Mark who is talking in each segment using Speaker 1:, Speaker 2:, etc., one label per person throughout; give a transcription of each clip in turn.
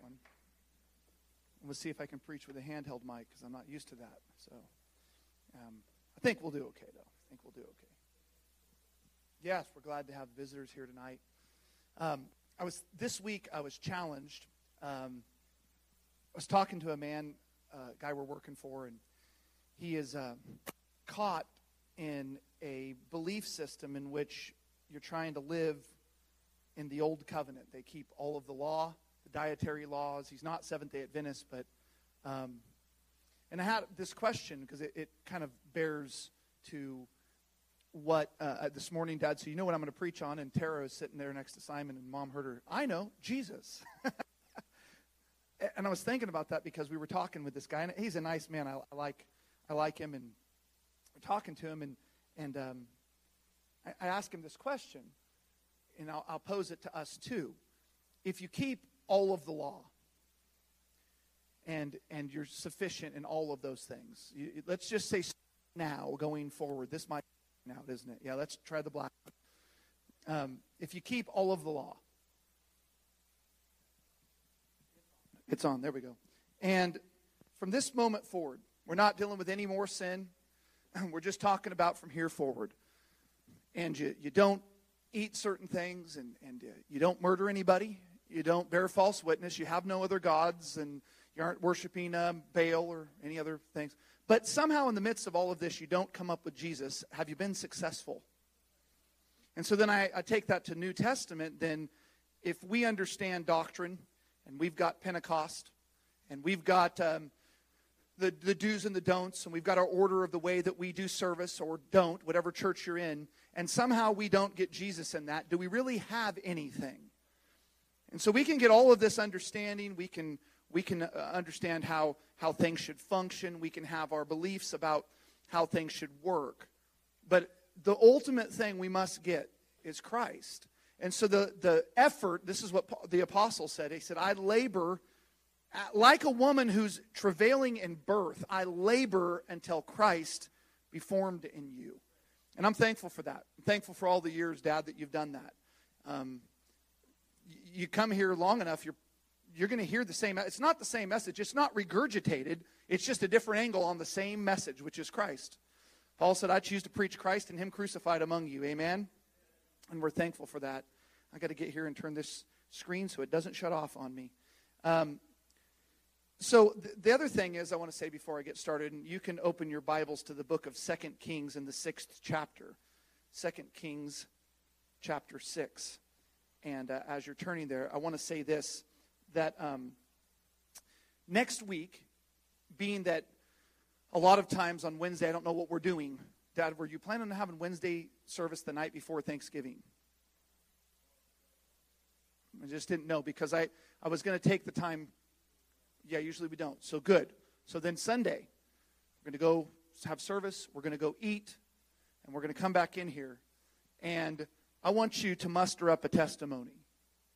Speaker 1: one. We'll see if I can preach with a handheld mic because I'm not used to that. So um, I think we'll do okay, though. I think we'll do okay. Yes, we're glad to have visitors here tonight. Um, I was this week. I was challenged. Um, I was talking to a man, a uh, guy we're working for, and he is uh, caught in a belief system in which you're trying to live in the old covenant. They keep all of the law, the dietary laws. He's not Seventh day Adventist, but. Um, and I had this question because it, it, kind of bears to what uh, uh, this morning, Dad. So you know what I'm going to preach on, and Tara is sitting there next to Simon, and Mom heard her. I know Jesus. and I was thinking about that because we were talking with this guy, and he's a nice man. I, I like, I like him, and we're talking to him, and and um, I, I asked him this question, and I'll, I'll pose it to us too. If you keep all of the law, and and you're sufficient in all of those things, you, let's just say now going forward, this might now, isn't it? Yeah, let's try the black. Um, if you keep all of the law, it's on. There we go. And from this moment forward, we're not dealing with any more sin. We're just talking about from here forward. And you, you don't eat certain things, and, and uh, you don't murder anybody. You don't bear false witness. You have no other gods, and you aren't worshiping um, Baal or any other things. But somehow, in the midst of all of this, you don't come up with Jesus. Have you been successful? And so then I, I take that to New Testament. Then, if we understand doctrine, and we've got Pentecost, and we've got um, the, the do's and the don'ts, and we've got our order of the way that we do service or don't, whatever church you're in, and somehow we don't get Jesus in that, do we really have anything? And so we can get all of this understanding. We can we can uh, understand how, how things should function. We can have our beliefs about how things should work. But the ultimate thing we must get is Christ. And so the, the effort, this is what the apostle said. He said, I labor like a woman who's travailing in birth. I labor until Christ be formed in you. And I'm thankful for that. I'm thankful for all the years, Dad, that you've done that. Um, you come here long enough, you're you're going to hear the same it's not the same message. It's not regurgitated. It's just a different angle on the same message which is christ. Paul said i choose to preach christ and him crucified among you. Amen? And we're thankful for that. I got to get here and turn this screen so it doesn't shut off on me. Um, so th- the other thing is i want to say before i get started and you can open your bibles to the book of second kings in the sixth chapter. Second kings chapter 6 and uh, as you're turning there i want to say this that um, next week, being that a lot of times on Wednesday, I don't know what we're doing. Dad, were you planning on having Wednesday service the night before Thanksgiving? I just didn't know because I, I was going to take the time. Yeah, usually we don't. So good. So then Sunday, we're going to go have service. We're going to go eat. And we're going to come back in here. And I want you to muster up a testimony,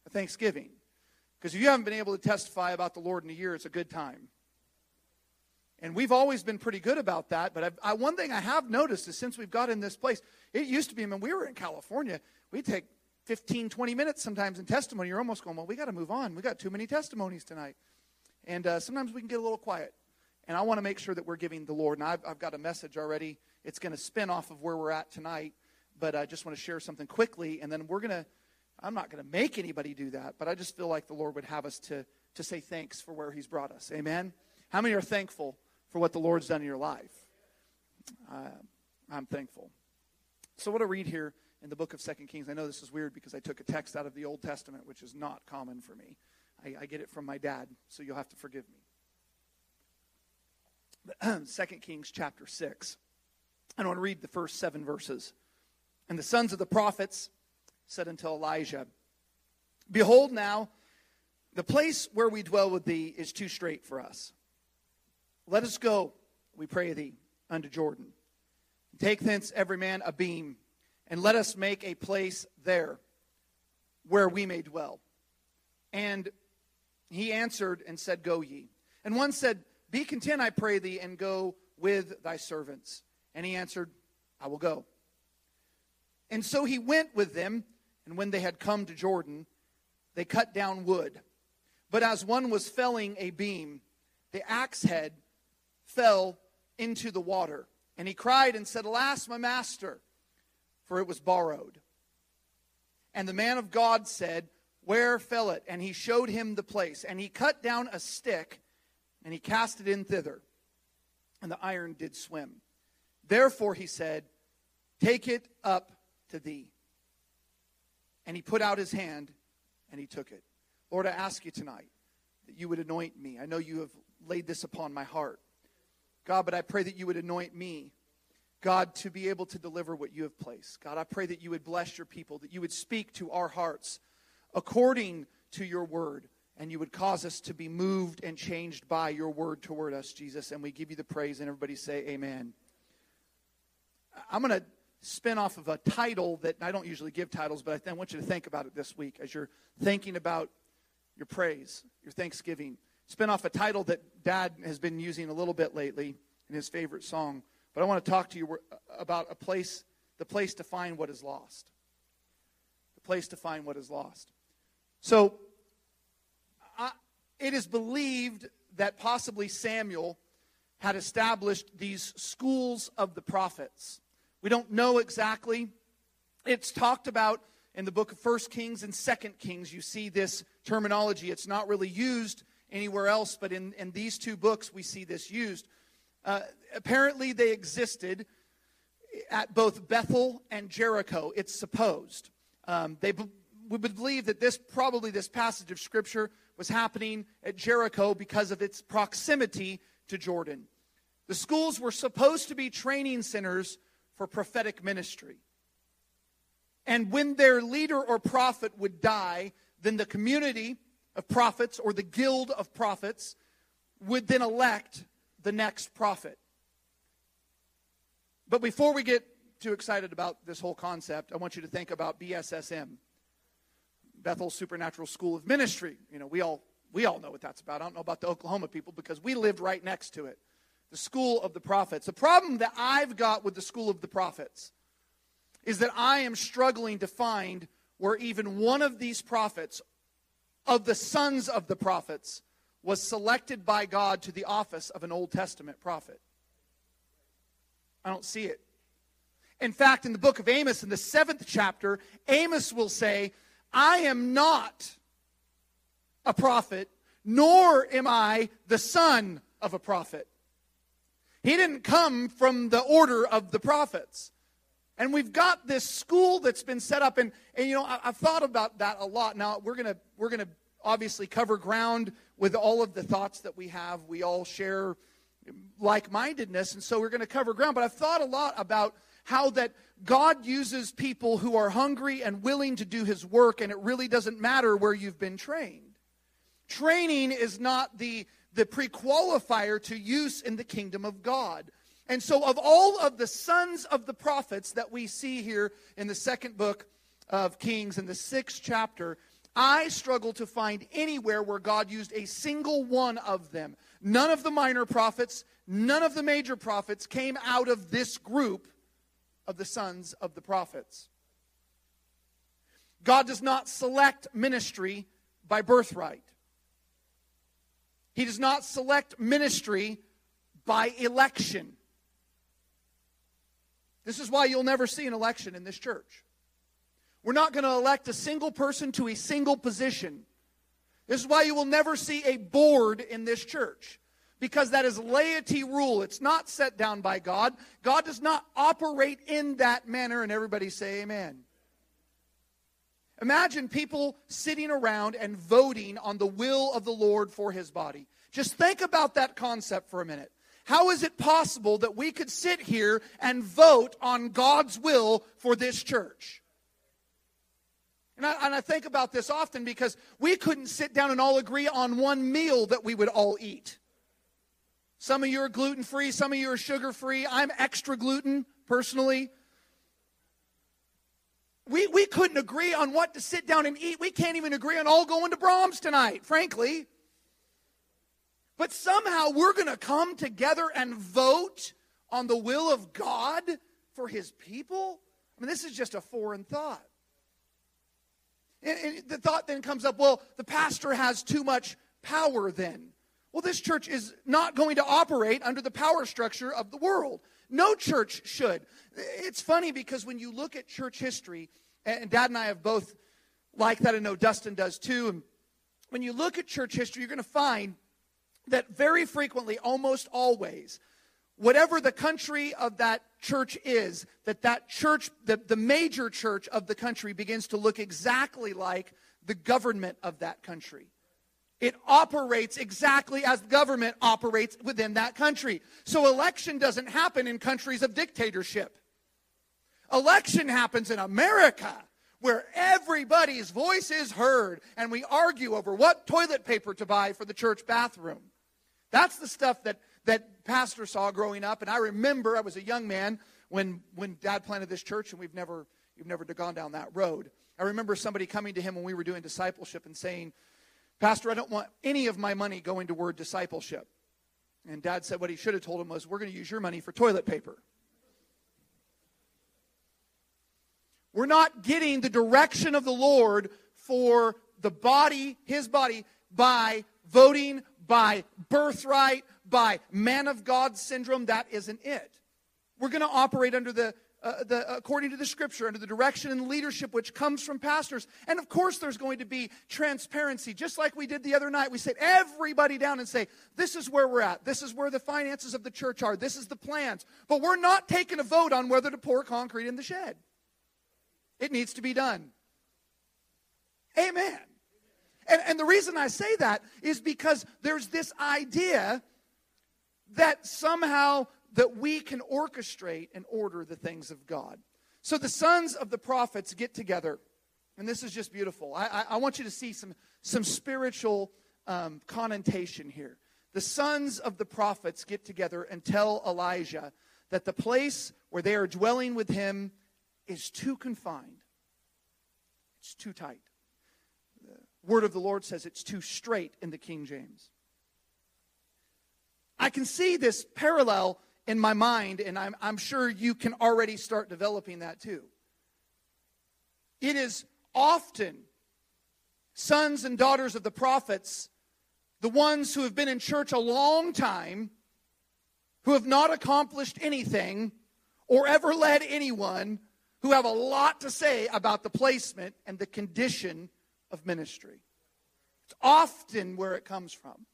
Speaker 1: a Thanksgiving. Because if you haven't been able to testify about the Lord in a year, it's a good time. And we've always been pretty good about that. But I, one thing I have noticed is since we've got in this place, it used to be when we were in California, we take 15, 20 minutes sometimes in testimony. You're almost going, well, we got to move on. We got too many testimonies tonight. And uh, sometimes we can get a little quiet. And I want to make sure that we're giving the Lord. And I've, I've got a message already. It's going to spin off of where we're at tonight. But I just want to share something quickly. And then we're going to I'm not going to make anybody do that, but I just feel like the Lord would have us to, to say thanks for where He's brought us. Amen? How many are thankful for what the Lord's done in your life? Uh, I'm thankful. So, what I read here in the book of Second Kings, I know this is weird because I took a text out of the Old Testament, which is not common for me. I, I get it from my dad, so you'll have to forgive me. Second Kings chapter 6. I want to read the first seven verses. And the sons of the prophets said unto Elijah, Behold, now the place where we dwell with thee is too strait for us. Let us go, we pray thee, unto Jordan. Take thence every man a beam, and let us make a place there where we may dwell. And he answered and said, Go ye. And one said, Be content, I pray thee, and go with thy servants. And he answered, I will go. And so he went with them and when they had come to Jordan, they cut down wood. But as one was felling a beam, the axe head fell into the water. And he cried and said, Alas, my master, for it was borrowed. And the man of God said, Where fell it? And he showed him the place. And he cut down a stick, and he cast it in thither. And the iron did swim. Therefore, he said, Take it up to thee. And he put out his hand, and he took it. Lord, I ask you tonight that you would anoint me. I know you have laid this upon my heart. God, but I pray that you would anoint me, God, to be able to deliver what you have placed. God, I pray that you would bless your people, that you would speak to our hearts according to your word, and you would cause us to be moved and changed by your word toward us, Jesus. And we give you the praise, and everybody say, Amen. I'm going to spin off of a title that I don't usually give titles, but I, want you to think about it this week as you're thinking about your praise, your thanksgiving. Spin off a title that Dad has been using a little bit lately in his favorite song. But I want to talk to you uh, about a place, the place to find what is lost. The place to find what is lost. So, I, it is believed that possibly Samuel had established these schools of the prophets. We don't know exactly. It's talked about in the book of First Kings and Second Kings, you see this terminology. It's not really used anywhere else, but in, in these two books, we see this used. Uh, apparently, they existed at both Bethel and Jericho, it's supposed. Um, they we believe that this probably this passage of scripture was happening at Jericho because of its proximity to Jordan. The schools were supposed to be training centers for prophetic ministry. And when their leader or prophet would die, then the community of prophets or the guild of prophets would then elect the next prophet. But before we get too excited about this whole concept, I want you to think about BSSM, Bethel Supernatural School of Ministry. You know, we all we all know what that's about. I don't know about the Oklahoma people because we lived right next to it. The school of the prophets. The problem that I've got with the school of the prophets is that I am struggling to find where even one of these prophets, of the sons of the prophets, was selected by God to the office of an Old Testament prophet. I don't see it. In fact, in the book of Amos, in the seventh chapter, Amos will say, I am not a prophet, nor am I the son of a prophet. He didn't come from the order of the prophets. And we've got this school that's been set up, and, and you know, I, have thought about that a lot. Now, we're going to we're gonna obviously cover ground with all of the thoughts that we have. We all share like mindedness, and so we're going to cover ground. But I've thought a lot about how that God uses people who are hungry and willing to do his work, and it really doesn't matter where you've been trained. Training is not the, the pre qualifier to use in the kingdom of God. And so, of all of the sons of the prophets that we see here in the second book of Kings, in the sixth chapter, I struggle to find anywhere where God used a single one of them. None of the minor prophets, none of the major prophets came out of this group of the sons of the prophets. God does not select ministry by birthright. He does not select ministry by election. This is why you'll never see an election in this church. We're not going to elect a single person to a single position. This is why you will never see a board in this church. Because that is laity rule. It's not set down by God. God does not operate in that manner. And everybody say amen. Imagine people sitting around and voting on the will of the Lord for his body. Just think about that concept for a minute. How is it possible that we could sit here and vote on God's will for this church? And I, and I, think about this often because we couldn't sit down and all agree on one meal that we would all eat. Some of you are gluten free, some of you are sugar free. I'm extra gluten, personally. We, we couldn't agree on what to sit down and eat. We can't even agree on all going to Braum's tonight, frankly. But somehow we're going to come together and vote on the will of God for his people? I mean, this is just a foreign thought. And, and the thought then comes up well, the pastor has too much power then? Well, this church is not going to operate under the power structure of the world. No church should. It's funny because when you look at church history, and Dad and I have both like that, I know Dustin does too. And when you look at church history, you're going to find that very frequently, almost always, whatever the country of that church is, that that church, the, the major church of the country begins to look exactly like the government of that country. It operates exactly as government operates within that country. So election doesn't happen in countries of dictatorship. Election happens in America where everybody's voice is heard and we argue over what toilet paper to buy for the church bathroom. That's the stuff that, that Pastor saw growing up. And I remember I was a young man when, when Dad planted this church, and we've never, we've never gone down that road. I remember somebody coming to him when we were doing discipleship and saying, Pastor, I don't want any of my money going toward discipleship. And Dad said what he should have told him was, We're going to use your money for toilet paper. We're not getting the direction of the Lord for the body, his body, by voting, by birthright, by man of God syndrome. That isn't it. We're going to operate under the uh, the, according to the scripture, under the direction and leadership which comes from pastors. And of course, there's going to be transparency, just like we did the other night. We sit everybody down and say, This is where we're at. This is where the finances of the church are. This is the plans. But we're not taking a vote on whether to pour concrete in the shed. It needs to be done. Amen. And, and the reason I say that is because there's this idea that somehow that we can orchestrate and order the things of God. So the sons of the prophets get together, and this is just beautiful. I, I, I want you to see some, some spiritual um, connotation here. The sons of the prophets get together and tell Elijah that the place where they are dwelling with him is too confined, it's too tight The word of the Lord says it's too straight in the King James. I can see this parallel in my mind, and I'm, I'm sure you can already start developing that too. It is often sons and daughters of the prophets, the ones who have been in church a long time, who have not accomplished anything or ever led anyone, who have a lot to say about the placement and the condition of ministry. It's often where it comes from.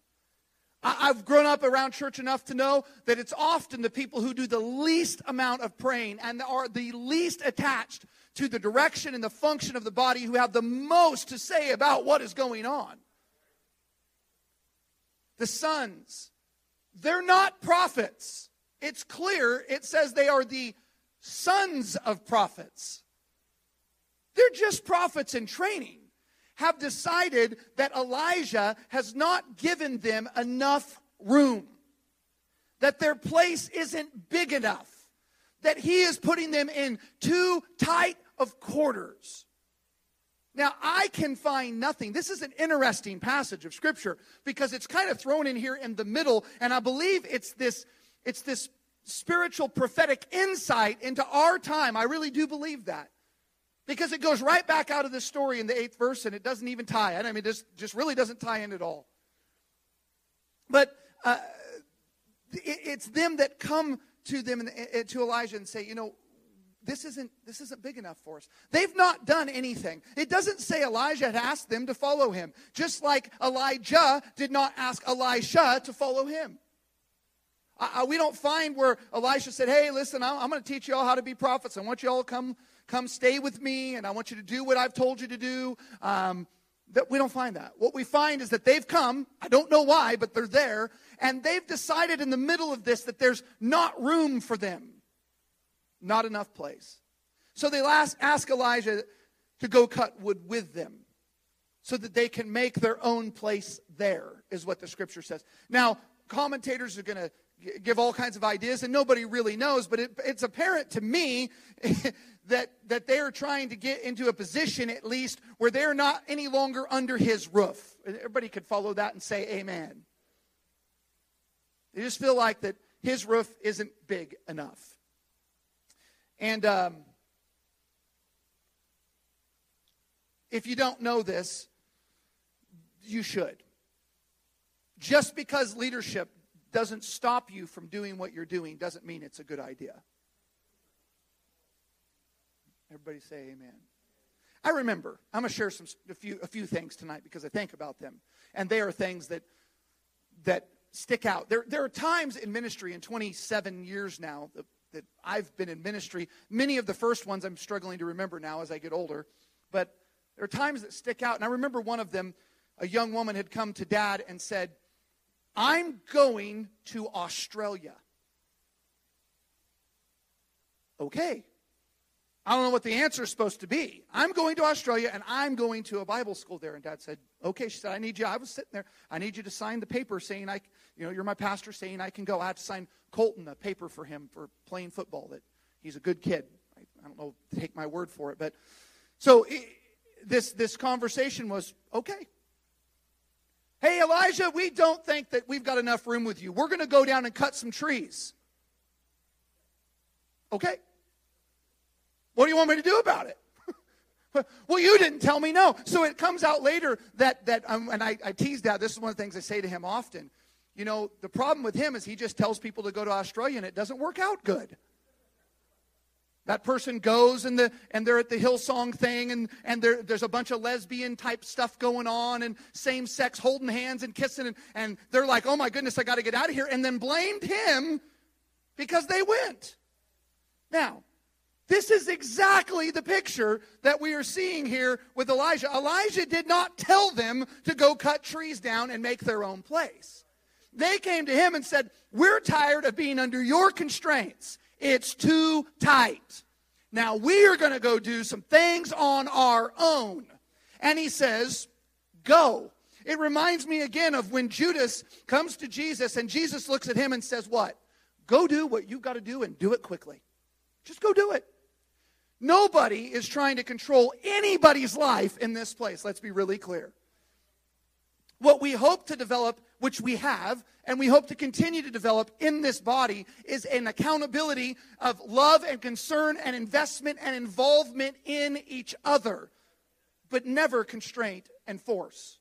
Speaker 1: I've grown up around church enough to know that it's often the people who do the least amount of praying and are the least attached to the direction and the function of the body who have the most to say about what is going on. The sons, they're not prophets. It's clear, it says they are the sons of prophets. They're just prophets in training have decided that Elijah has not given them enough room, that their place isn't big enough, that he is putting them in too tight of quarters. Now, I can find nothing. This is an interesting passage of scripture because it's kind of thrown in here in the middle, and I believe it's this, it's this spiritual prophetic insight into our time. I really do believe that. Because it goes right back out of this story in the eighth verse and it doesn't even tie in. I mean, it just, just really doesn't tie in at all. But uh, it, it's them that come to them and uh, to Elijah and say, you know, this isn't this isn't big enough for us. They've not done anything. It doesn't say Elijah had asked them to follow him, just like Elijah did not ask Elisha to follow him. Uh, we don't find where Elisha said, "Hey, listen, I'm, I'm going to teach you all how to be prophets. I want you all to come come stay with me and I want you to do what I've told you to do. Um, that we don't find that. What we find is that they've come, I don't know why, but they're there, and they've decided in the middle of this that there's not room for them. Not enough place. So they last ask Elijah to go cut wood with them so that they can make their own place there, is what the scripture says. Now, commentators are going to give all kinds of ideas, and nobody really knows, but it, it's apparent to me that, that they are trying to get into a position, at least, where they're not any longer under his roof. Everybody could follow that and say amen. They just feel like that his roof isn't big enough. And um, if you don't know this, you should. just because leadership doesn't stop you from doing what you're doing doesn't mean it's a good idea. Everybody say amen. I remember, I'm going to share some, a, few, a few things tonight because I think about them. And they are things that, that stick out. There, there are times in ministry in 27 years now that, that I've been in ministry. Many of the first ones I'm struggling to remember now as I get older. But there are times that stick out. And I remember one of them, a young woman had come to dad and said, I'm going to Australia. Okay. I don't know what the answer is supposed to be. I'm going to Australia and I'm going to a Bible school there. And dad said, Okay. She said, I need you. I was sitting there. I need you to sign the paper saying I, you know, you're my pastor saying I can go. I had to sign Colton a paper for him for playing football that he's a good kid. I, I don't know, take my word for it. But so it, this, this conversation was okay. Hey, Elijah, we don't think that we've got enough room with you. We're going to go down and cut some trees. Okay. What do you want me to do about it? well, you didn't tell me no. So it comes out later that, that um, and I, I teased out, this is one of the things I say to him often. You know, the problem with him is he just tells people to go to Australia and it doesn't work out good. That person goes and the and they're at the Hillsong thing and and there's a bunch of lesbian type stuff going on and same sex holding hands and kissing and, and they're like, oh my goodness, I got to get out of here, and then blamed him because they went. Now, this is exactly the picture that we are seeing here with Elijah. Elijah did not tell them to go cut trees down and make their own place. They came to him and said, We're tired of being under your constraints. It's too tight. Now we are going to go do some things on our own. And he says, Go. It reminds me again of when Judas comes to Jesus and Jesus looks at him and says, What? Go do what you've got to do and do it quickly. Just go do it. Nobody is trying to control anybody's life in this place. Let's be really clear. What we hope to develop, which we have, and we hope to continue to develop in this body, is an accountability of love and concern and investment and involvement in each other, but never constraint and force.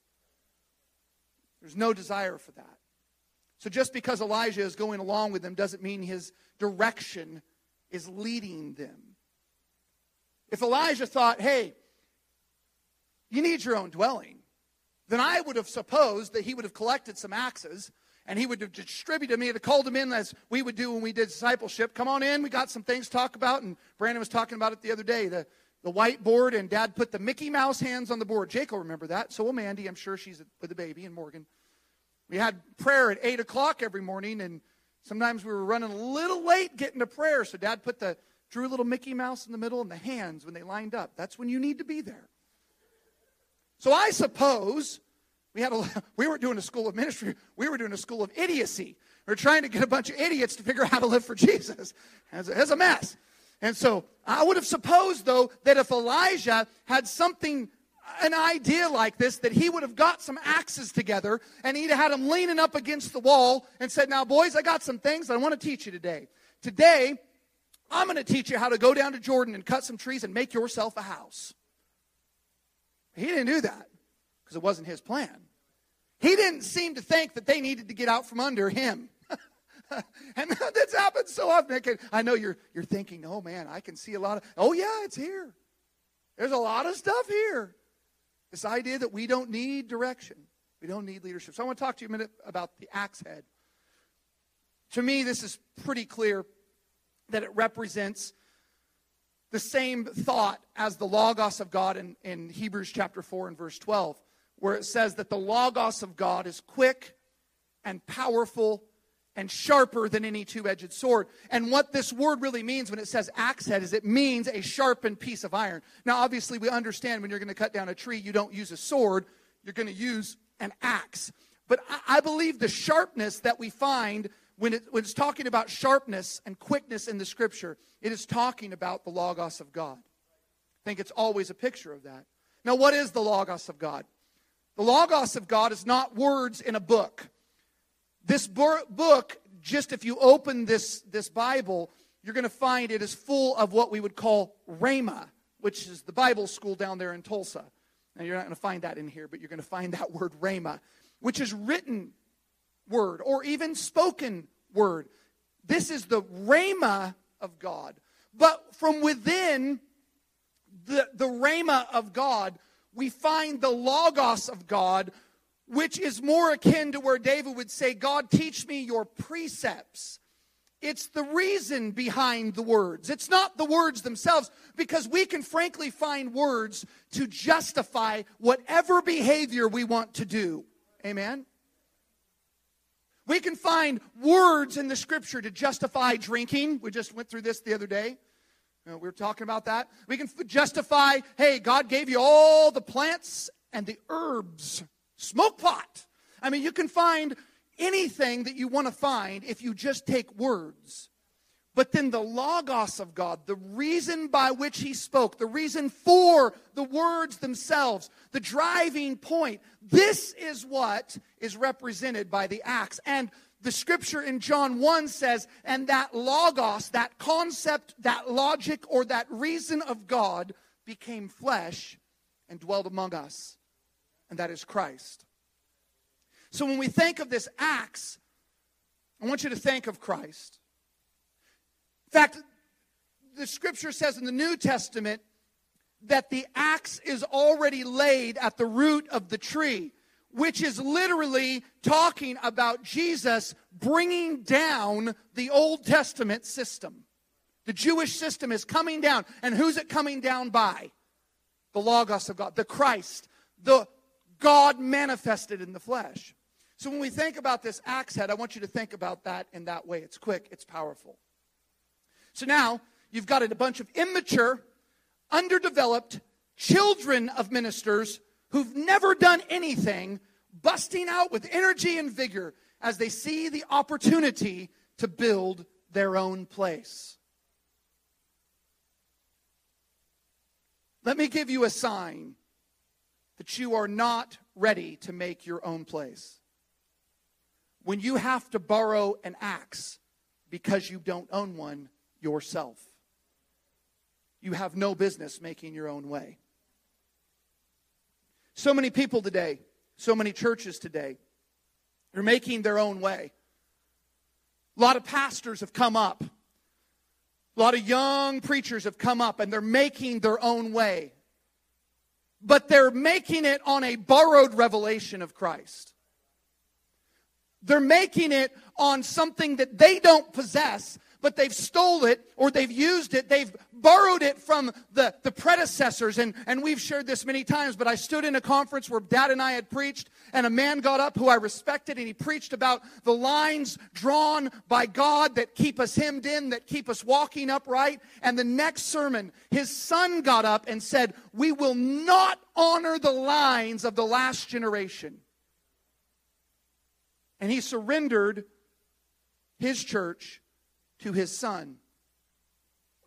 Speaker 1: There's no desire for that. So just because Elijah is going along with them doesn't mean his direction is leading them. If Elijah thought, hey, you need your own dwelling, then I would have supposed that he would have collected some axes and he would have distributed me, to called them in as we would do when we did discipleship. Come on in, we got some things to talk about. And Brandon was talking about it the other day. The, the whiteboard, and dad put the Mickey Mouse hands on the board. Jake will remember that. So will Mandy. I'm sure she's with the baby, and Morgan. We had prayer at 8 o'clock every morning, and sometimes we were running a little late getting to prayer. So dad put the drew a little Mickey Mouse in the middle and the hands when they lined up. That's when you need to be there. So I suppose we had a, we weren't doing a school of ministry. We were doing a school of idiocy. We are trying to get a bunch of idiots to figure out how to live for Jesus. As a, as a mess. And so I would have supposed, though, that if Elijah had something, an idea like this, that he would have got some axes together and he'd had them leaning up against the wall and said, Now, boys, I got some things I want to teach you today. Today, I'm going to teach you how to go down to Jordan and cut some trees and make yourself a house. He didn't do that because it wasn't his plan. He didn't seem to think that they needed to get out from under him. and that's happened so often. I know you're, you're thinking, oh man, I can see a lot of, oh yeah, it's here. There's a lot of stuff here. This idea that we don't need direction, we don't need leadership. So I want to talk to you a minute about the axe head. To me, this is pretty clear that it represents the same thought as the Logos of God in, in Hebrews chapter 4 and verse 12, where it says that the Logos of God is quick and powerful and sharper than any two edged sword. And what this word really means when it says axe head is it means a sharpened piece of iron. Now, obviously, we understand when you're going to cut down a tree, you don't use a sword, you're going to use an axe. But I, I believe the sharpness that we find when, it, when it's talking about sharpness and quickness in the scripture, it is talking about the Logos of God. I think it's always a picture of that. Now, what is the Logos of God? The Logos of God is not words in a book. This book, just if you open this, this Bible, you're going to find it is full of what we would call Rhema, which is the Bible school down there in Tulsa. Now, you're not going to find that in here, but you're going to find that word Rhema, which is written word or even spoken word. This is the rhema of God. But from within the, the rhema of God, we find the logos of God, which is more akin to where David would say, God, teach me your precepts. It's the reason behind the words. It's not the words themselves, because we can frankly find words to justify whatever behavior we want to do. Amen? We can find words in the scripture to justify drinking. We just went through this the other day. Know, we were talking about that. We can justify, hey, God gave you all the plants and the herbs. Smoke pot. I mean, you can find anything that you want to find if you just take words. But then the Logos of God, the reason by which He spoke, the reason for the words themselves, the driving point, this is what is represented by the axe. And the scripture in John 1 says, and that Logos, that concept, that logic, or that reason of God became flesh and dwelled among us. And that is Christ. So when we think of this axe, I want you to think of Christ. Fact, the scripture says in the New Testament that the axe is already laid at the root of the tree, which is literally talking about Jesus bringing down the Old Testament system. The Jewish system is coming down. And who's it coming down by? The Logos of God, the Christ, the God manifested in the flesh. So when we think about this axe head, I want you to think about that in that way. It's quick, it's powerful. So now you've got a bunch of immature, underdeveloped children of ministers who've never done anything, busting out with energy and vigor as they see the opportunity to build their own place. Let me give you a sign that you are not ready to make your own place when you have to borrow an axe because you don't own one yourself. You have no business making your own way. So many people today, so many churches today, are making their own way. A lot of pastors have come up. A lot of young preachers have come up and they're making their own way. But they're making it on a borrowed revelation of Christ. They're making it on something that they don't possess, but they've stole it or they've used it. They've borrowed it from the, the predecessors. And, and we've shared this many times, but I stood in a conference where dad and I had preached, and a man got up who I respected, and he preached about the lines drawn by God that keep us hemmed in, that keep us walking upright. And the next sermon, his son got up and said, We will not honor the lines of the last generation and he surrendered his church to his son.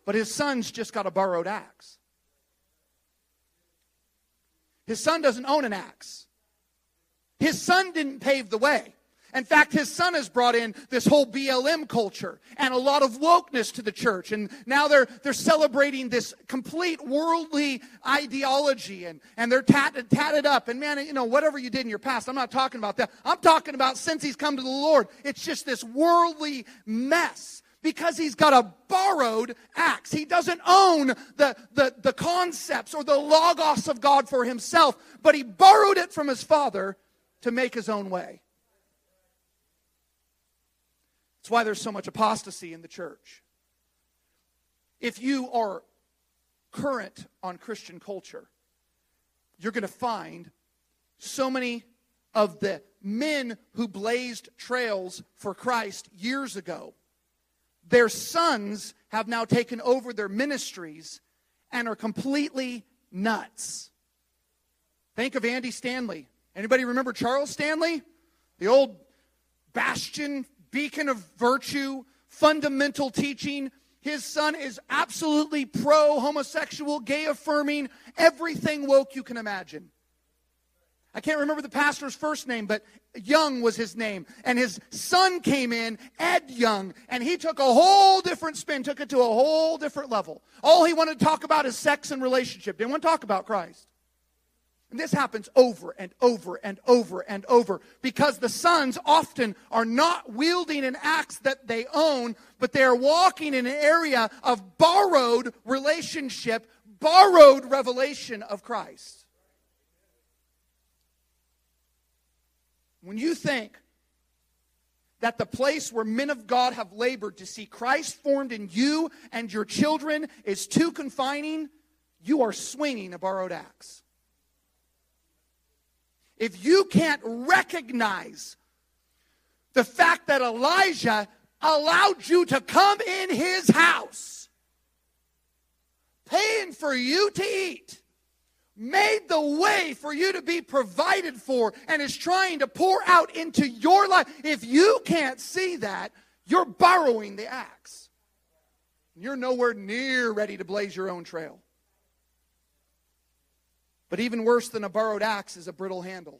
Speaker 1: But his son's just got a borrowed axe. His son doesn't own an axe. His son didn't pave the way. In fact, his son has brought in this whole BLM culture and a lot of wokeness to the church. And now they're, they're celebrating this complete worldly ideology and, and they're tatted, tatted up. And man, you know, whatever you did in your past, I'm not talking about that. I'm talking about since he's come to the Lord. It's just this worldly mess because he's got a borrowed axe. He doesn't own the, the, the concepts or the logos of God for himself, but he borrowed it from his father to make his own way. That's why there's so much apostasy in the church. If you are current on Christian culture, you're going to find so many of the men who blazed trails for Christ years ago. Their sons have now taken over their ministries and are completely nuts. Think of Andy Stanley. Anybody remember Charles Stanley? The old bastion beacon of virtue, fundamental teaching. His son is absolutely pro homosexual, gay affirming, everything woke you can imagine. I can't remember the pastor's first name, but Young was his name. And his son came in, Ed Young, and he took a whole different spin, took it to a whole different level. All he wanted to talk about is sex and relationship. Didn't want to talk about Christ. And this happens over and over and over and over because the sons often are not wielding an axe that they own, but they are walking in an area of borrowed relationship, borrowed revelation of Christ. When you think that the place where men of God have labored to see Christ formed in you and your children is too confining, you are swinging a borrowed axe. If you can't recognize the fact that Elijah allowed you to come in his house, paying for you to eat, made the way for you to be provided for, and is trying to pour out into your life, if you can't see that, you're borrowing the axe. You're nowhere near ready to blaze your own trail. But even worse than a borrowed axe is a brittle handle.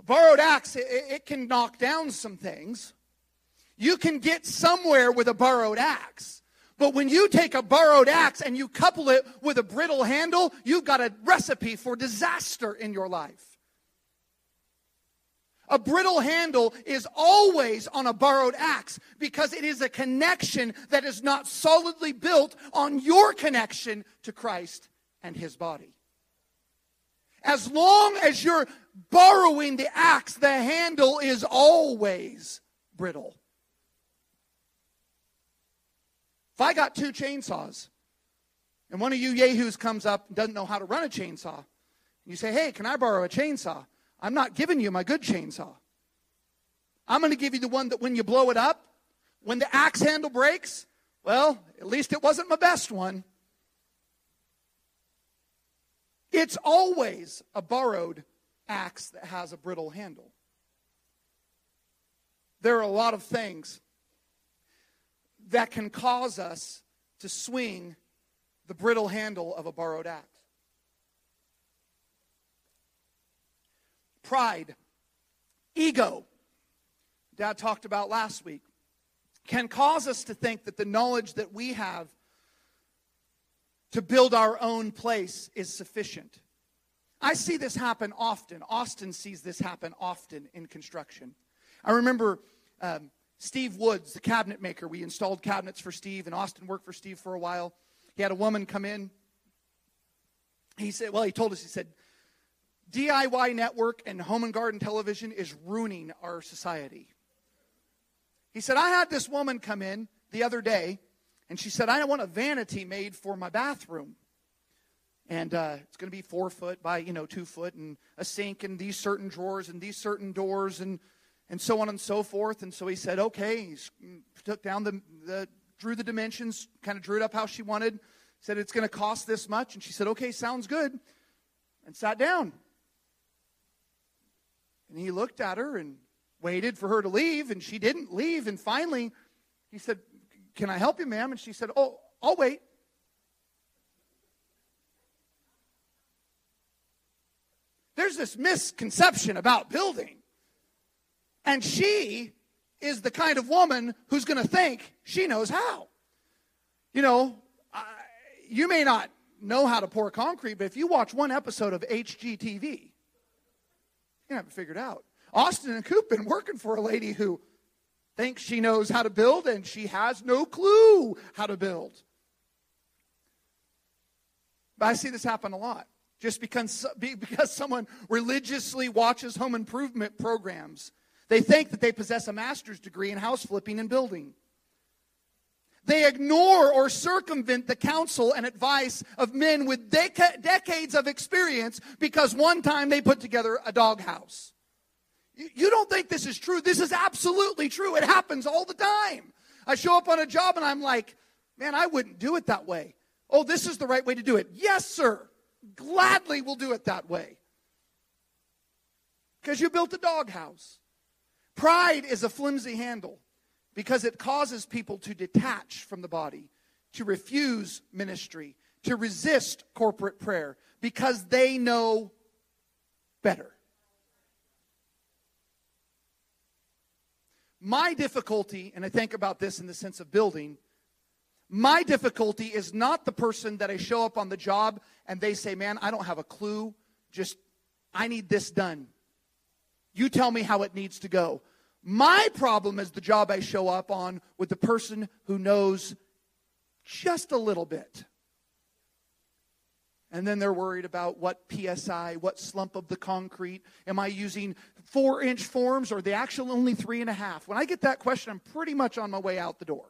Speaker 1: A borrowed axe, it, it can knock down some things. You can get somewhere with a borrowed axe. But when you take a borrowed axe and you couple it with a brittle handle, you've got a recipe for disaster in your life. A brittle handle is always on a borrowed axe because it is a connection that is not solidly built on your connection to Christ and his body. As long as you're borrowing the axe, the handle is always brittle. If I got two chainsaws and one of you yahoos comes up and doesn't know how to run a chainsaw, and you say, Hey, can I borrow a chainsaw? I'm not giving you my good chainsaw. I'm going to give you the one that when you blow it up, when the axe handle breaks, well, at least it wasn't my best one. It's always a borrowed axe that has a brittle handle. There are a lot of things that can cause us to swing the brittle handle of a borrowed axe. Pride, ego, Dad talked about last week, can cause us to think that the knowledge that we have to build our own place is sufficient. I see this happen often. Austin sees this happen often in construction. I remember um, Steve Woods, the cabinet maker. We installed cabinets for Steve, and Austin worked for Steve for a while. He had a woman come in. He said, Well, he told us, he said, DIY network and home and garden television is ruining our society. He said, I had this woman come in the other day and she said, I want a vanity made for my bathroom. And uh, it's going to be four foot by, you know, two foot, and a sink, and these certain drawers, and these certain doors, and, and so on and so forth. And so he said, okay. He mm, took down the, the drew the dimensions, kind of drew it up how she wanted. Said, it's going to cost this much. And she said, okay, sounds good. And sat down. And he looked at her and waited for her to leave, and she didn't leave. And finally, he said, can I help you, ma'am? And she said, Oh, I'll wait. There's this misconception about building. And she is the kind of woman who's going to think she knows how. You know, I, you may not know how to pour concrete, but if you watch one episode of HGTV, you have it figured out. Austin and Coop been working for a lady who thinks she knows how to build and she has no clue how to build. But I see this happen a lot. Just because, because someone religiously watches home improvement programs, they think that they possess a master's degree in house flipping and building. They ignore or circumvent the counsel and advice of men with dec- decades of experience because one time they put together a doghouse. You don't think this is true. This is absolutely true. It happens all the time. I show up on a job and I'm like, man, I wouldn't do it that way. Oh, this is the right way to do it. Yes, sir. Gladly we'll do it that way. Because you built a doghouse. Pride is a flimsy handle because it causes people to detach from the body, to refuse ministry, to resist corporate prayer because they know better. My difficulty, and I think about this in the sense of building, My difficulty is not the person that I show up on the job and they say, Man, I don't have a clue. Just, I need this done. You tell me how it needs to go. My problem is the job I show up on with the person who knows just a little bit. And then they're worried about what PSI, what slump of the concrete. Am I using four inch forms or the actual only three and a half? When I get that question, I'm pretty much on my way out the door.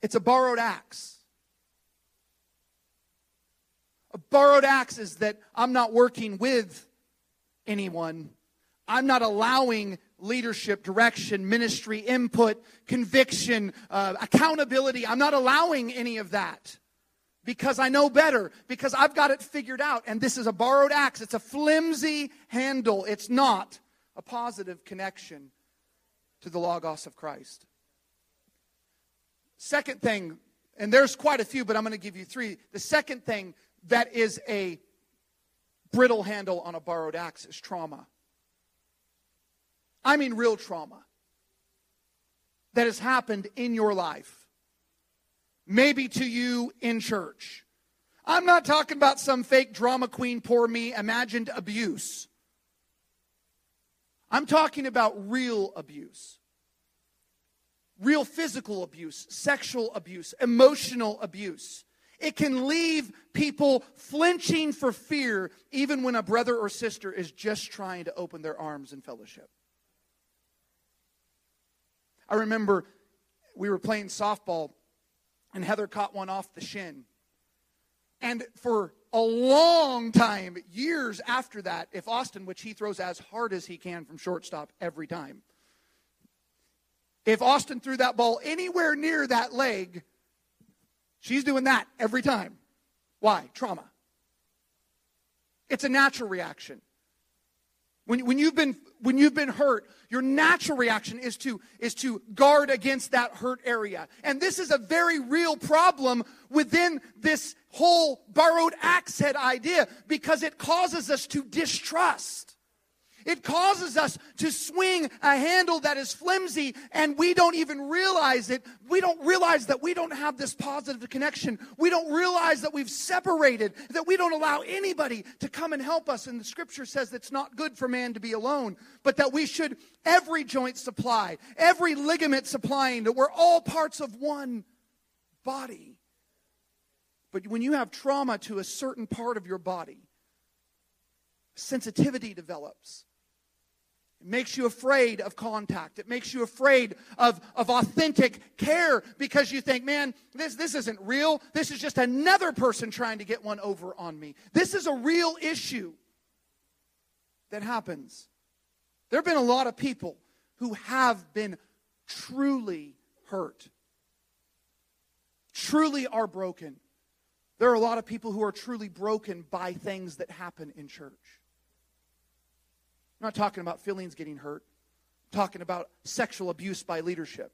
Speaker 1: It's a borrowed axe. Borrowed axe is that I'm not working with anyone. I'm not allowing leadership, direction, ministry, input, conviction, uh, accountability. I'm not allowing any of that because I know better, because I've got it figured out. And this is a borrowed axe. It's a flimsy handle. It's not a positive connection to the Logos of Christ. Second thing, and there's quite a few, but I'm going to give you three. The second thing that is a brittle handle on a borrowed axe is trauma. I mean, real trauma that has happened in your life. Maybe to you in church. I'm not talking about some fake drama queen, poor me, imagined abuse. I'm talking about real abuse. Real physical abuse, sexual abuse, emotional abuse. It can leave people flinching for fear even when a brother or sister is just trying to open their arms in fellowship. I remember we were playing softball and Heather caught one off the shin. And for a long time, years after that, if Austin, which he throws as hard as he can from shortstop every time, if Austin threw that ball anywhere near that leg, she's doing that every time. Why? Trauma. It's a natural reaction. When, when, you've been, when you've been hurt, your natural reaction is to, is to guard against that hurt area. And this is a very real problem within this whole borrowed axe head idea because it causes us to distrust. It causes us to swing a handle that is flimsy and we don't even realize it. We don't realize that we don't have this positive connection. We don't realize that we've separated, that we don't allow anybody to come and help us. And the scripture says it's not good for man to be alone, but that we should every joint supply, every ligament supplying, that we're all parts of one body. But when you have trauma to a certain part of your body, sensitivity develops. It makes you afraid of contact. It makes you afraid of, of authentic care because you think, man, this, this isn't real. This is just another person trying to get one over on me. This is a real issue that happens. There have been a lot of people who have been truly hurt, truly are broken. There are a lot of people who are truly broken by things that happen in church. I'm not talking about feelings getting hurt. I'm talking about sexual abuse by leadership.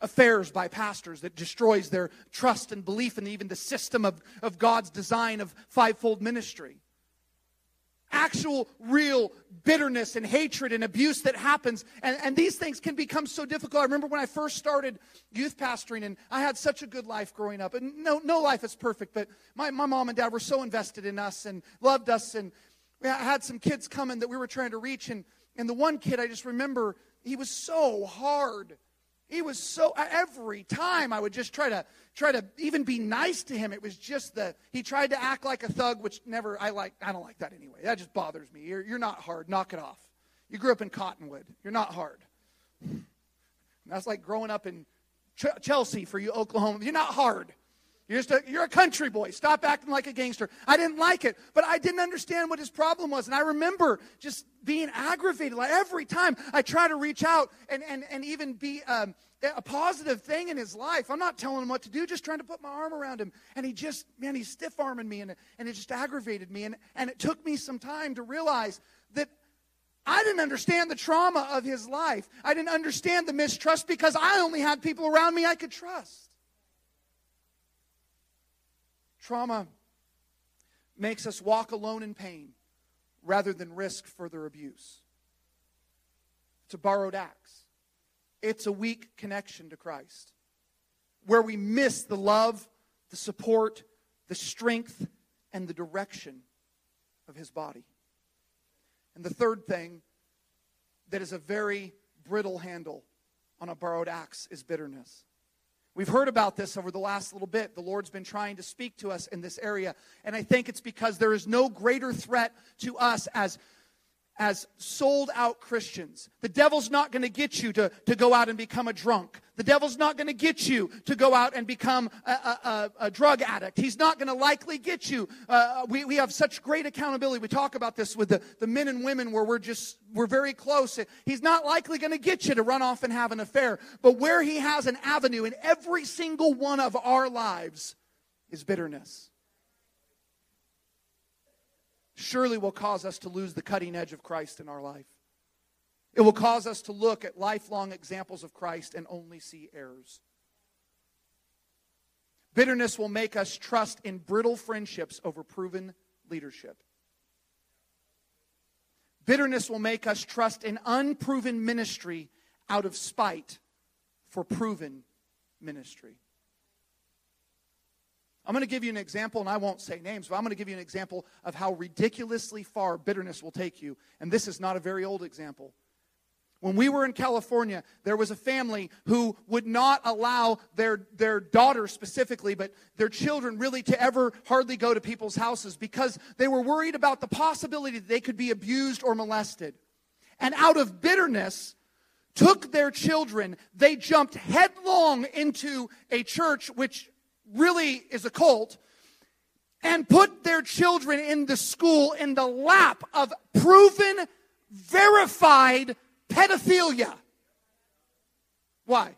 Speaker 1: Affairs by pastors that destroys their trust and belief in even the system of, of God's design of fivefold ministry. Actual, real bitterness and hatred and abuse that happens. And, and these things can become so difficult. I remember when I first started youth pastoring, and I had such a good life growing up. And no, no life is perfect, but my, my mom and dad were so invested in us and loved us. And, I had some kids coming that we were trying to reach, and, and the one kid I just remember, he was so hard. He was so every time I would just try to try to even be nice to him. It was just the he tried to act like a thug, which never I like. I don't like that anyway. That just bothers me. You're you're not hard. Knock it off. You grew up in Cottonwood. You're not hard. That's like growing up in Ch- Chelsea for you Oklahoma. You're not hard. You're, just a, you're a country boy. Stop acting like a gangster. I didn't like it, but I didn't understand what his problem was. And I remember just being aggravated. Like every time I try to reach out and, and, and even be um, a positive thing in his life, I'm not telling him what to do, just trying to put my arm around him. And he just, man, he's stiff arming me, and, and it just aggravated me. And, and it took me some time to realize that I didn't understand the trauma of his life. I didn't understand the mistrust because I only had people around me I could trust. Trauma makes us walk alone in pain rather than risk further abuse. It's a borrowed axe. it's a weak connection to Christ, where we miss the love, the support, the strength, and the direction of his body. And the third thing that is a very brittle handle on a borrowed axe is bitterness. We've heard about this over the last little bit. The Lord's been trying to speak to us in this area. And I think it's because there is no greater threat to us as as sold out Christians. The devil's not going to get you to, to go out and become a drunk. The devil's not going to get you to go out and become a, a, a drug addict. He's not going to likely get you. Uh, we, we have such great accountability. We talk about this with the, the men and women where we're just, we're very close. He's not likely going to get you to run off and have an affair. But where he has an avenue in every single one of our lives is bitterness surely will cause us to lose the cutting edge of Christ in our life. It will cause us to look at lifelong examples of Christ and only see errors. Bitterness will make us trust in brittle friendships over proven leadership. Bitterness will make us trust in unproven ministry out of spite for proven ministry. I'm going to give you an example, and I won't say names, but I'm going to give you an example of how ridiculously far bitterness will take you. And this is not a very old example. When we were in California, there was a family who would not allow their, their daughter specifically, but their children really to ever hardly go to people's houses because they were worried about the possibility that they could be abused or molested. And out of bitterness, took their children, they jumped headlong into a church which really is a cult, and put their children in the school in the lap of proven, verified pedophilia. Why?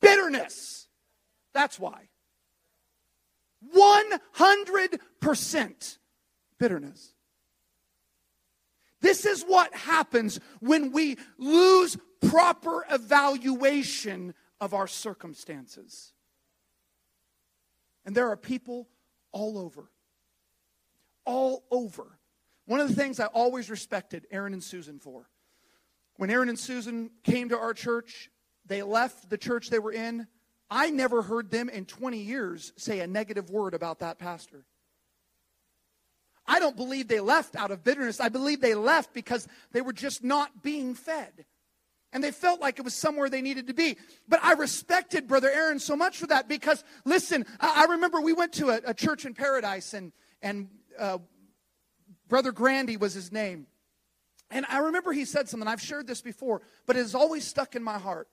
Speaker 1: Bitterness. That's why. 100% bitterness. This is what happens when we lose proper evaluation of our circumstances. And there are people all over. All over. One of the things I always respected Aaron and Susan for. When Aaron and Susan came to our church, they left the church they were in. I never heard them in 20 years say a negative word about that pastor. I don't believe they left out of bitterness. I believe they left because they were just not being fed. And they felt like it was somewhere they needed to be. But I respected Brother Aaron so much for that because, listen, I, I remember we went to a, a, church in Paradise and, and uh, Brother Grandy was his name. And I remember he said something, I've shared this before, but it has always stuck in my heart.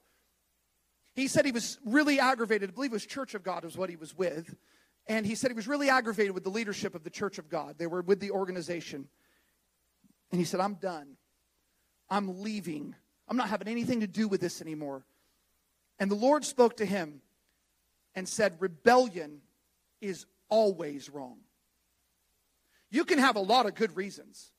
Speaker 1: He said he was really aggravated. I believe it was Church of God was what he was with. And he said he was really aggravated with the leadership of the Church of God. They were with the organization. And he said, I'm done. I'm leaving I'm not having anything to do with this anymore. And the Lord spoke to him and said, Rebellion is always wrong. You can have a lot of good reasons.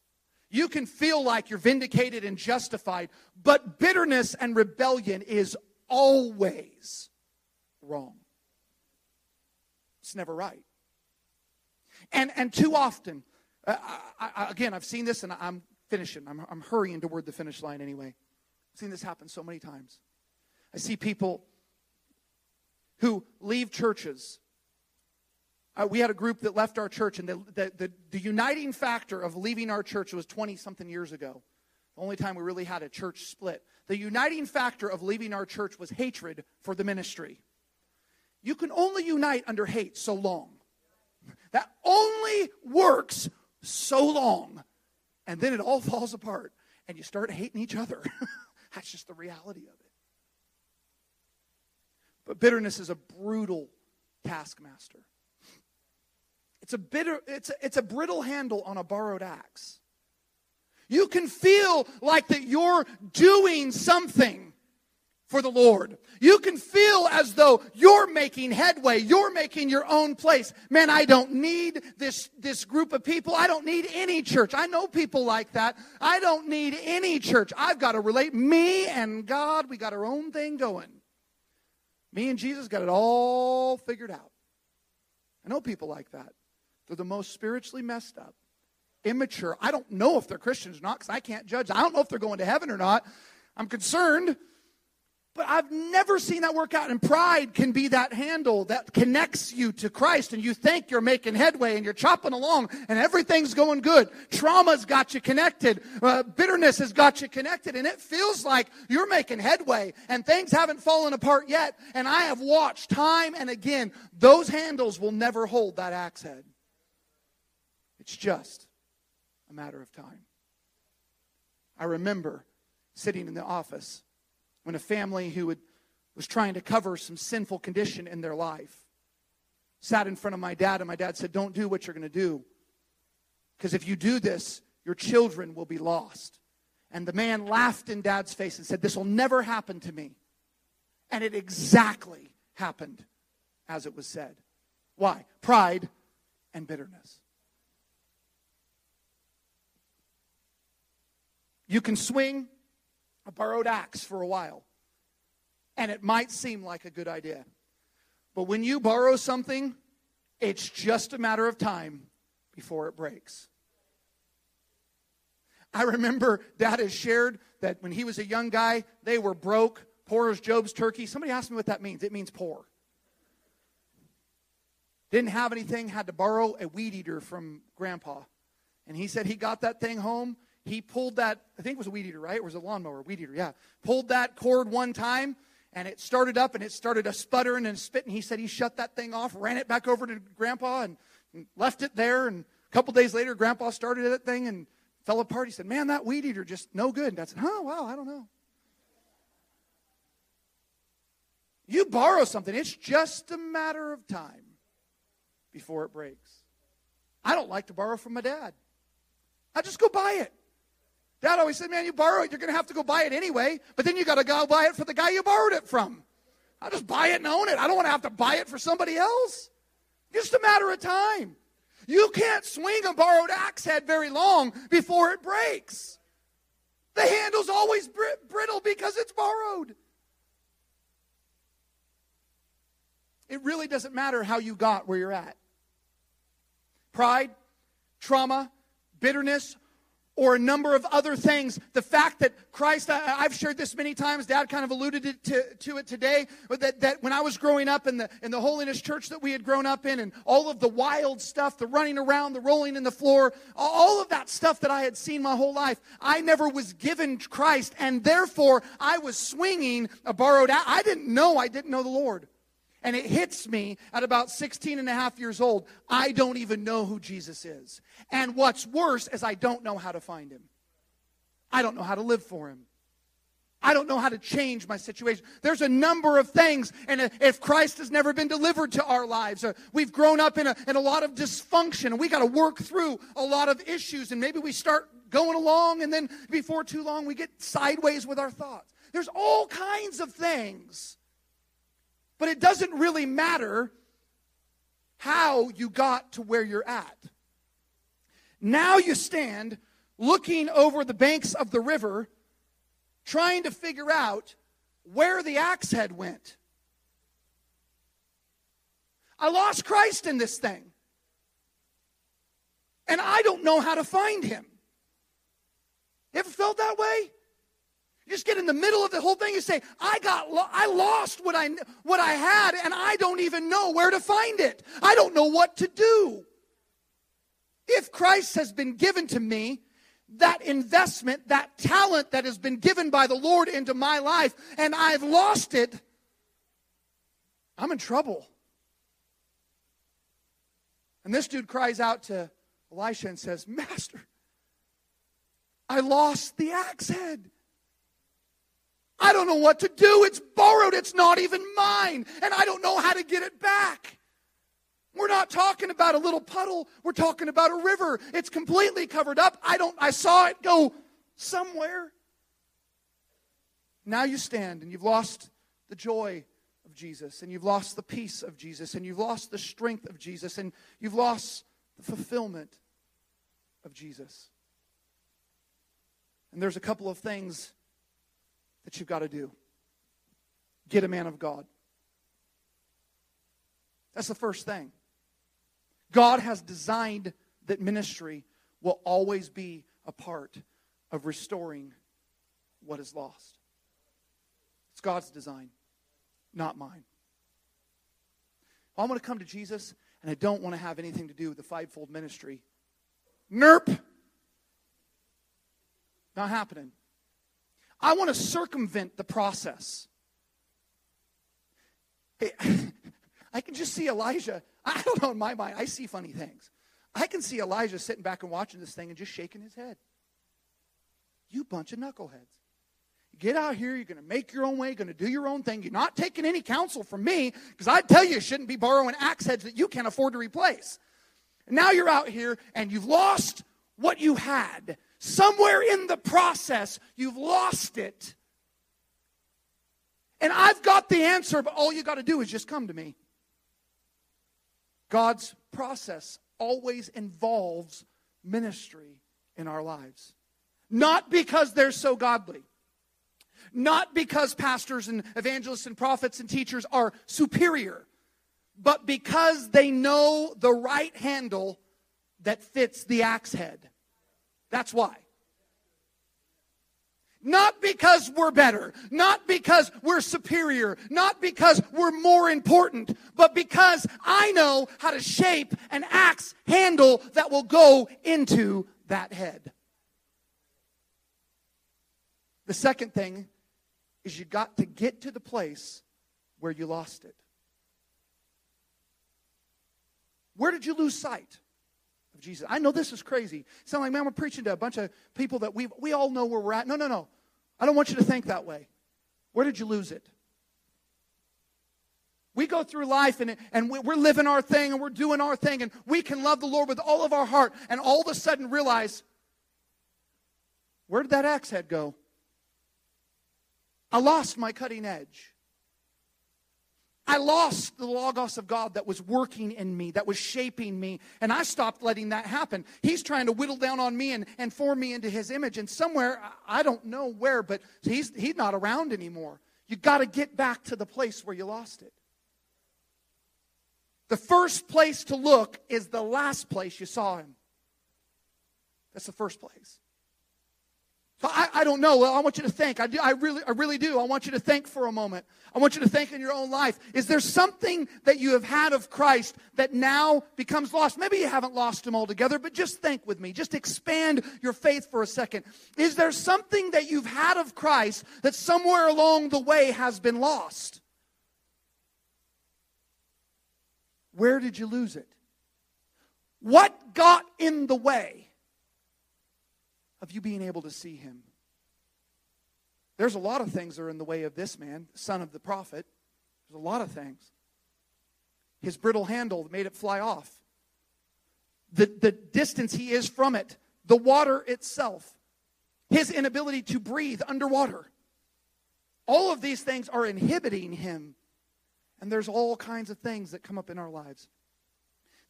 Speaker 1: You can feel like you're vindicated and justified, but bitterness and rebellion is always wrong. It's never right. And, and too often, uh, I, I, again, I've seen this and I'm finishing. I'm, I'm hurrying toward the finish line anyway. I've seen this happen so many times. I see people who leave churches. Uh, we had a group that left our church, and the, the, the, the uniting factor of leaving our church was 20 something years ago. The only time we really had a church split. The uniting factor of leaving our church was hatred for the ministry. You can only unite under hate so long. That only works so long. And then it all falls apart, and you start hating each other. That's just the reality of it. But bitterness is a brutal taskmaster. It's a bitter, it's a, it's a brittle handle on a borrowed axe. You can feel like that you're doing something for the Lord. You can feel as though you're making headway. You're making your own place. Man, I don't need this, this group of people. I don't need any church. I know people like that. I don't need any church. I've got to relate. Me and God, we got our own thing going. Me and Jesus got it all figured out. I know people like that. They're the most spiritually messed up, immature. I don't know if they're Christians or not because I can't judge. I don't know if they're going to heaven or not. I'm concerned But I've never seen that work out. And pride can be that handle that connects you to Christ, and you think you're making headway and you're chopping along and everything's going good. Trauma's got you connected, uh, bitterness has got you connected, and it feels like you're making headway and things haven't fallen apart yet. And I have watched time and again, those handles will never hold that axe head. It's just a matter of time. I remember sitting in the office when a family who would, was trying to cover some sinful condition in their life sat in front of my dad, and my dad said, Don't do what you're going to do. Because if you do this, your children will be lost. And the man laughed in dad's face and said, This will never happen to me. And it exactly happened as it was said. Why? Pride and bitterness. You can swing a borrowed axe for a while. And it might seem like a good idea. But when you borrow something, it's just a matter of time before it breaks. I remember dad has shared that when he was a young guy, they were broke, poor as Job's turkey. Somebody asked me what that means. It means poor. Didn't have anything, had to borrow a weed eater from grandpa. And he said he got that thing home he pulled that, I think it was a weed eater, right? Or was it a lawnmower? Weed eater, yeah. Pulled that cord one time and it started up and it started a sputtering and spitting. He said he shut that thing off, ran it back over to grandpa and, and left it there. And a couple days later, grandpa started that thing and fell apart. He said, Man, that weed eater just no good. And dad said, Oh, wow, I don't know. You borrow something, it's just a matter of time before it breaks. I don't like to borrow from my dad. I just go buy it. Dad always said, man, you borrow it, you're going to have to go buy it anyway, but then you got to go buy it for the guy you borrowed it from. I'll just buy it and own it. I don't want to have to buy it for somebody else. Just a matter of time. You can't swing a borrowed axe head very long before it breaks. The handle's always brittle because it's borrowed. It really doesn't matter how you got where you're at. Pride, trauma, bitterness, or a number of other things. The fact that Christ, I, have shared this many times, Dad kind of alluded to, to it today, that, that when I was growing up in the, in the holiness church that we had grown up in, and all of the wild stuff, the running around, the rolling in the floor, all of that stuff that I had seen my whole life, I never was given Christ, and therefore I was swinging a borrowed, I didn't know I didn't know the Lord and it hits me at about 16 and a half years old. I don't even know who Jesus is. And what's worse is I don't know how to find him. I don't know how to live for him. I don't know how to change my situation. There's a number of things, and if Christ has never been delivered to our lives, uh, we've grown up in a, in a lot of dysfunction, and we got to work through a lot of issues, and maybe we start going along, and then before too long, we get sideways with our thoughts. There's all kinds of things but it doesn't really matter how you got to where you're at. Now you stand looking over the banks of the river, trying to figure out where the axe head went. I lost Christ in this thing. And I don't know how to find him. You ever felt that way? Just get in the middle of the whole thing and say, I got, lo- I lost what I, what I had and I don't even know where to find it. I don't know what to do. If Christ has been given to me, that investment, that talent that has been given by the Lord into my life, and I've lost it, I'm in trouble. And this dude cries out to Elisha and says, Master, I lost the axe head. I don't know what to do. It's borrowed. It's not even mine. And I don't know how to get it back. We're not talking about a little puddle. We're talking about a river. It's completely covered up. I don't I saw it go somewhere. Now you stand and you've lost the joy of Jesus and you've lost the peace of Jesus and you've lost the strength of Jesus and you've lost the fulfillment of Jesus. And there's a couple of things that you've got to do get a man of God. That's the first thing. God has designed that ministry will always be a part of restoring what is lost. It's God's design, not mine. I want to come to Jesus and I don't want to have anything to do with the fivefold ministry. Nerp. Not happening. I want to circumvent the process. Hey, I can just see Elijah. I don't know in my mind. I see funny things. I can see Elijah sitting back and watching this thing and just shaking his head. You bunch of knuckleheads. Get out here. You're going to make your own way. You're going to do your own thing. You're not taking any counsel from me because I tell you, you shouldn't be borrowing axe heads that you can't afford to replace. And now you're out here and you've lost what you had. Somewhere in the process, you've lost it. And I've got the answer, but all you got to do is just come to me. God's process always involves ministry in our lives. Not because they're so godly. Not because pastors and evangelists and prophets and teachers are superior, but because they know the right handle that fits the axe head. That's why. Not because we're better, not because we're superior, not because we're more important, but because I know how to shape an axe handle that will go into that head. The second thing is you got to get to the place where you lost it. Where did you lose sight of Jesus? I know this is crazy. Sound like, man, we're preaching to a bunch of people that we we all know where we're at. No, no, no. I don't want you to think that way. Where did you lose it? We go through life and, and we're living our thing and we're doing our thing and we can love the Lord with all of our heart and all of a sudden realize, where did that axe head go? I lost my cutting edge. I lost the Logos of God that was working in me, that was shaping me, and I stopped letting that happen. He's trying to whittle down on me and, and form me into his image. And somewhere, I don't know where, but he's, he's not around anymore. You got to get back to the place where you lost it. The first place to look is the last place you saw him. That's the first place. So I, I don't know. Well, I want you to think. I, do, I, really, I really do. I want you to think for a moment. I want you to think in your own life. Is there something that you have had of Christ that now becomes lost? Maybe you haven't lost him altogether, but just think with me. Just expand your faith for a second. Is there something that you've had of Christ that somewhere along the way has been lost? Where did you lose it? What got in the way? Of you being able to see him. There's a lot of things that are in the way of this man, son of the prophet. There's a lot of things. His brittle handle made it fly off. The, the distance he is from it, the water itself, his inability to breathe underwater. All of these things are inhibiting him. And there's all kinds of things that come up in our lives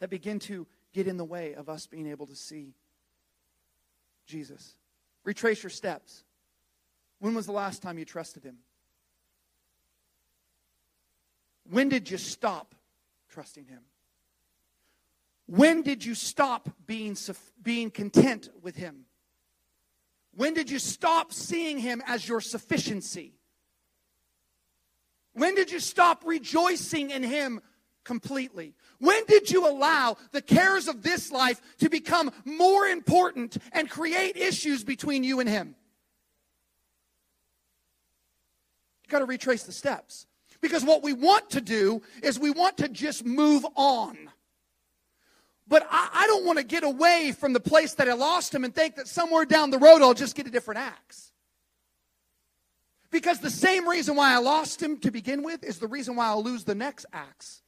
Speaker 1: that begin to get in the way of us being able to see Jesus. Retrace your steps. When was the last time you trusted Him? When did you stop trusting Him? When did you stop being, being content with Him? When did you stop seeing Him as your sufficiency? When did you stop rejoicing in Him completely? When did you allow the cares of this life to become more important and create issues between you and Him? You've got to retrace the steps. Because what we want to do is we want to just move on. But I, I don't want to get away from the place that I lost him and think that somewhere down the road I'll just get a different axe. Because the same reason why I lost him to begin with is the reason why I'll lose the next axe.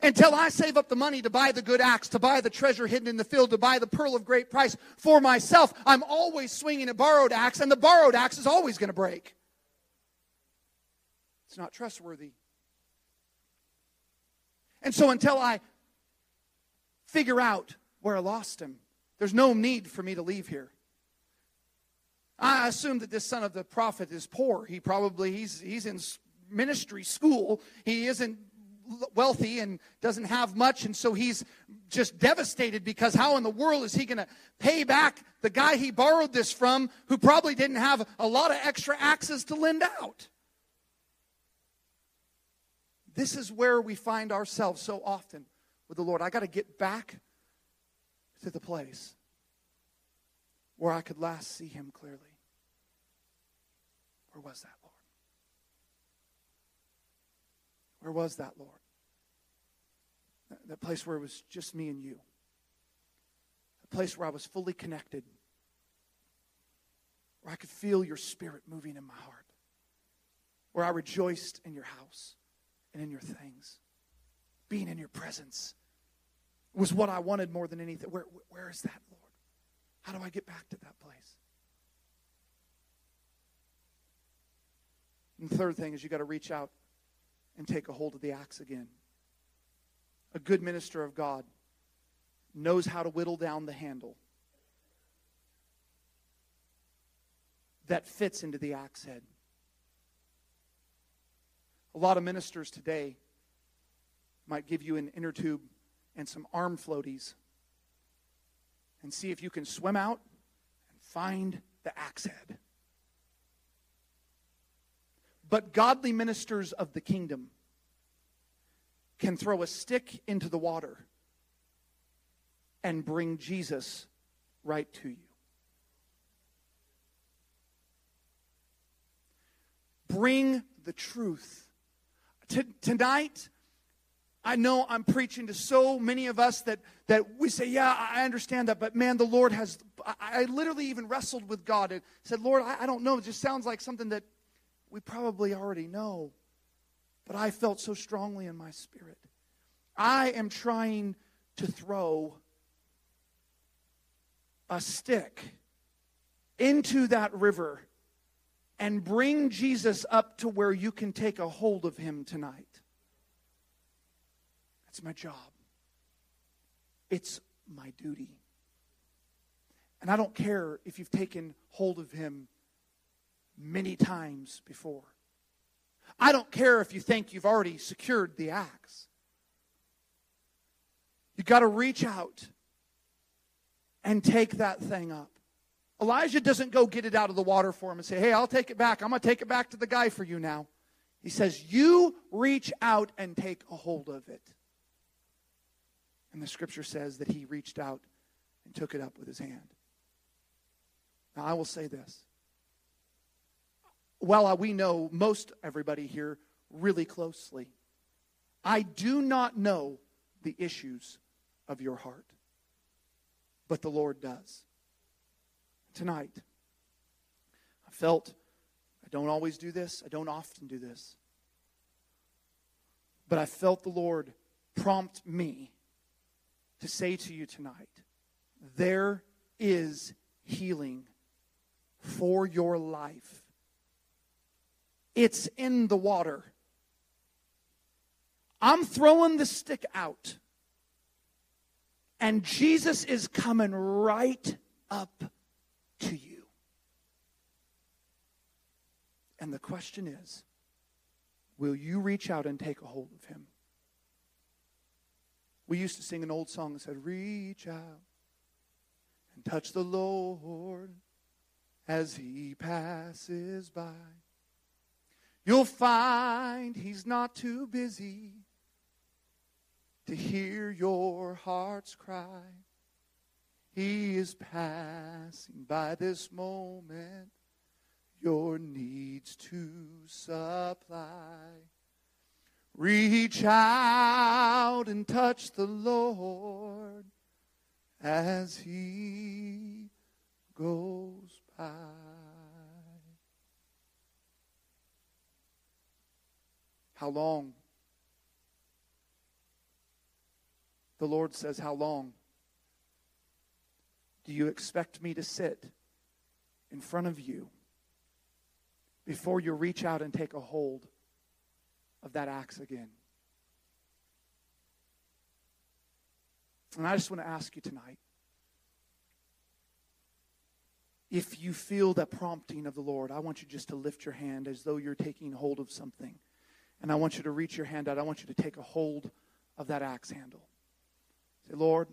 Speaker 1: Until I save up the money to buy the good axe, to buy the treasure hidden in the field, to buy the pearl of great price for myself, I'm always swinging a borrowed axe, and the borrowed axe is always going to break. It's not trustworthy. And so until I figure out where I lost him, there's no need for me to leave here. I assume that this son of the prophet is poor. He probably he's he's in ministry school. He isn't wealthy and doesn't have much, and so he's just devastated because how in the world is he going to pay back the guy he borrowed this from who probably didn't have a lot of extra axes to lend out? This is where we find ourselves so often with the Lord. I got to get back to the place where I could last see him clearly. Where was that, Lord? Where was that, Lord? That, place where it was just me and you. A place where I was fully connected. Where I could feel your spirit moving in my heart. Where I rejoiced in your house and in your things. Being in your presence was what I wanted more than anything. Where, where is that, Lord? How do I get back to that place? And the third thing is you got to reach out and take a hold of the axe again. A good minister of God knows how to whittle down the handle that fits into the axe head. A lot of ministers today might give you an inner tube and some arm floaties and see if you can swim out and find the axe head. But godly ministers of the kingdom can throw a stick into the water and bring Jesus right to you. Bring the truth. T- tonight, I know I'm preaching to so many of us that, that we say, Yeah, I understand that, but man, the Lord has. I, I literally even wrestled with God and said, Lord, I, I don't know. It just sounds like something that we probably already know. But I felt so strongly in my spirit. I am trying to throw a stick into that river and bring Jesus up to where you can take a hold of him tonight. That's my job. It's my duty. And I don't care if you've taken hold of him many times before. I don't care if you think you've already secured the axe. You've got to reach out and take that thing up. Elijah doesn't go get it out of the water for him and say, Hey, I'll take it back. I'm going to take it back to the guy for you now. He says, You reach out and take a hold of it. And the scripture says that he reached out and took it up with his hand. Now, I will say this well, uh, we know most everybody here really closely, I do not know the issues of your heart, but the Lord does. Tonight, I felt I don't always do this, I don't often do this, but I felt the Lord prompt me to say to you tonight there is healing for your life it's in the water. I'm throwing the stick out. And Jesus is coming right up to you. And the question is will you reach out and take a hold of him? We used to sing an old song that said, Reach out and touch the Lord as he passes by. You'll find he's not too busy to hear your heart's cry. He is passing by this moment your needs to supply. Reach out and touch the Lord as he goes by. How long? The Lord says, How long? Do you expect me to sit in front of you before you reach out and take a hold of that axe again? And I just want to ask you tonight if you feel that prompting of the Lord, I want you just to lift your hand as though you're taking hold of something And I want you to reach your hand out. I want you to take a hold of that axe handle. Say, Lord,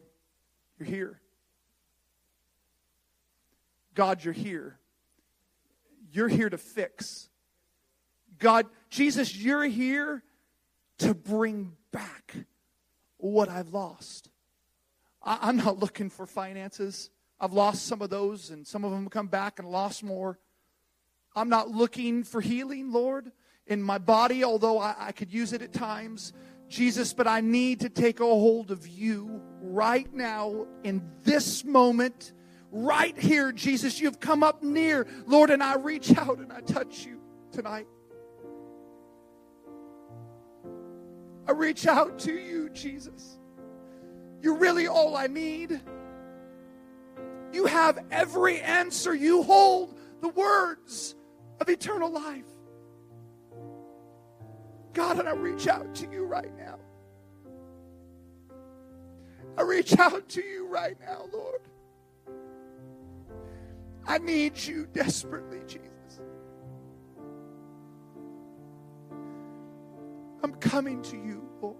Speaker 1: you're here. God, you're here. You're here to fix. God, Jesus, you're here to bring back what I've lost. I, am not looking for finances. I've lost some of those, and some of them come back and lost more. I'm not looking for healing, Lord, in my body, although I, I could use it at times. Jesus, but I need to take a hold of you right now in this moment, right here, Jesus. You've come up near, Lord, and I reach out and I touch you tonight. I reach out to you, Jesus. You're really all I need. You have every answer. You hold the words of eternal life. God, and I reach out to you right now. I reach out to you right now, Lord. I need you desperately, Jesus. I'm coming to you, Lord.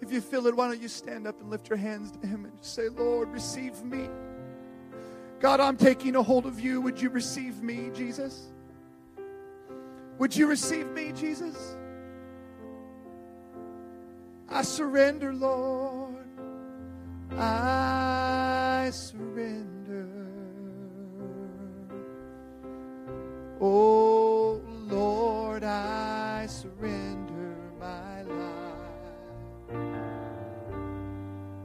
Speaker 1: If you feel it, why don't you stand up and lift your hands to Him and say, Lord, receive me. God, I'm taking a hold of you. Would you receive me, Jesus? Would you receive me, Jesus? I surrender, Lord. I surrender. Oh, Lord, I surrender.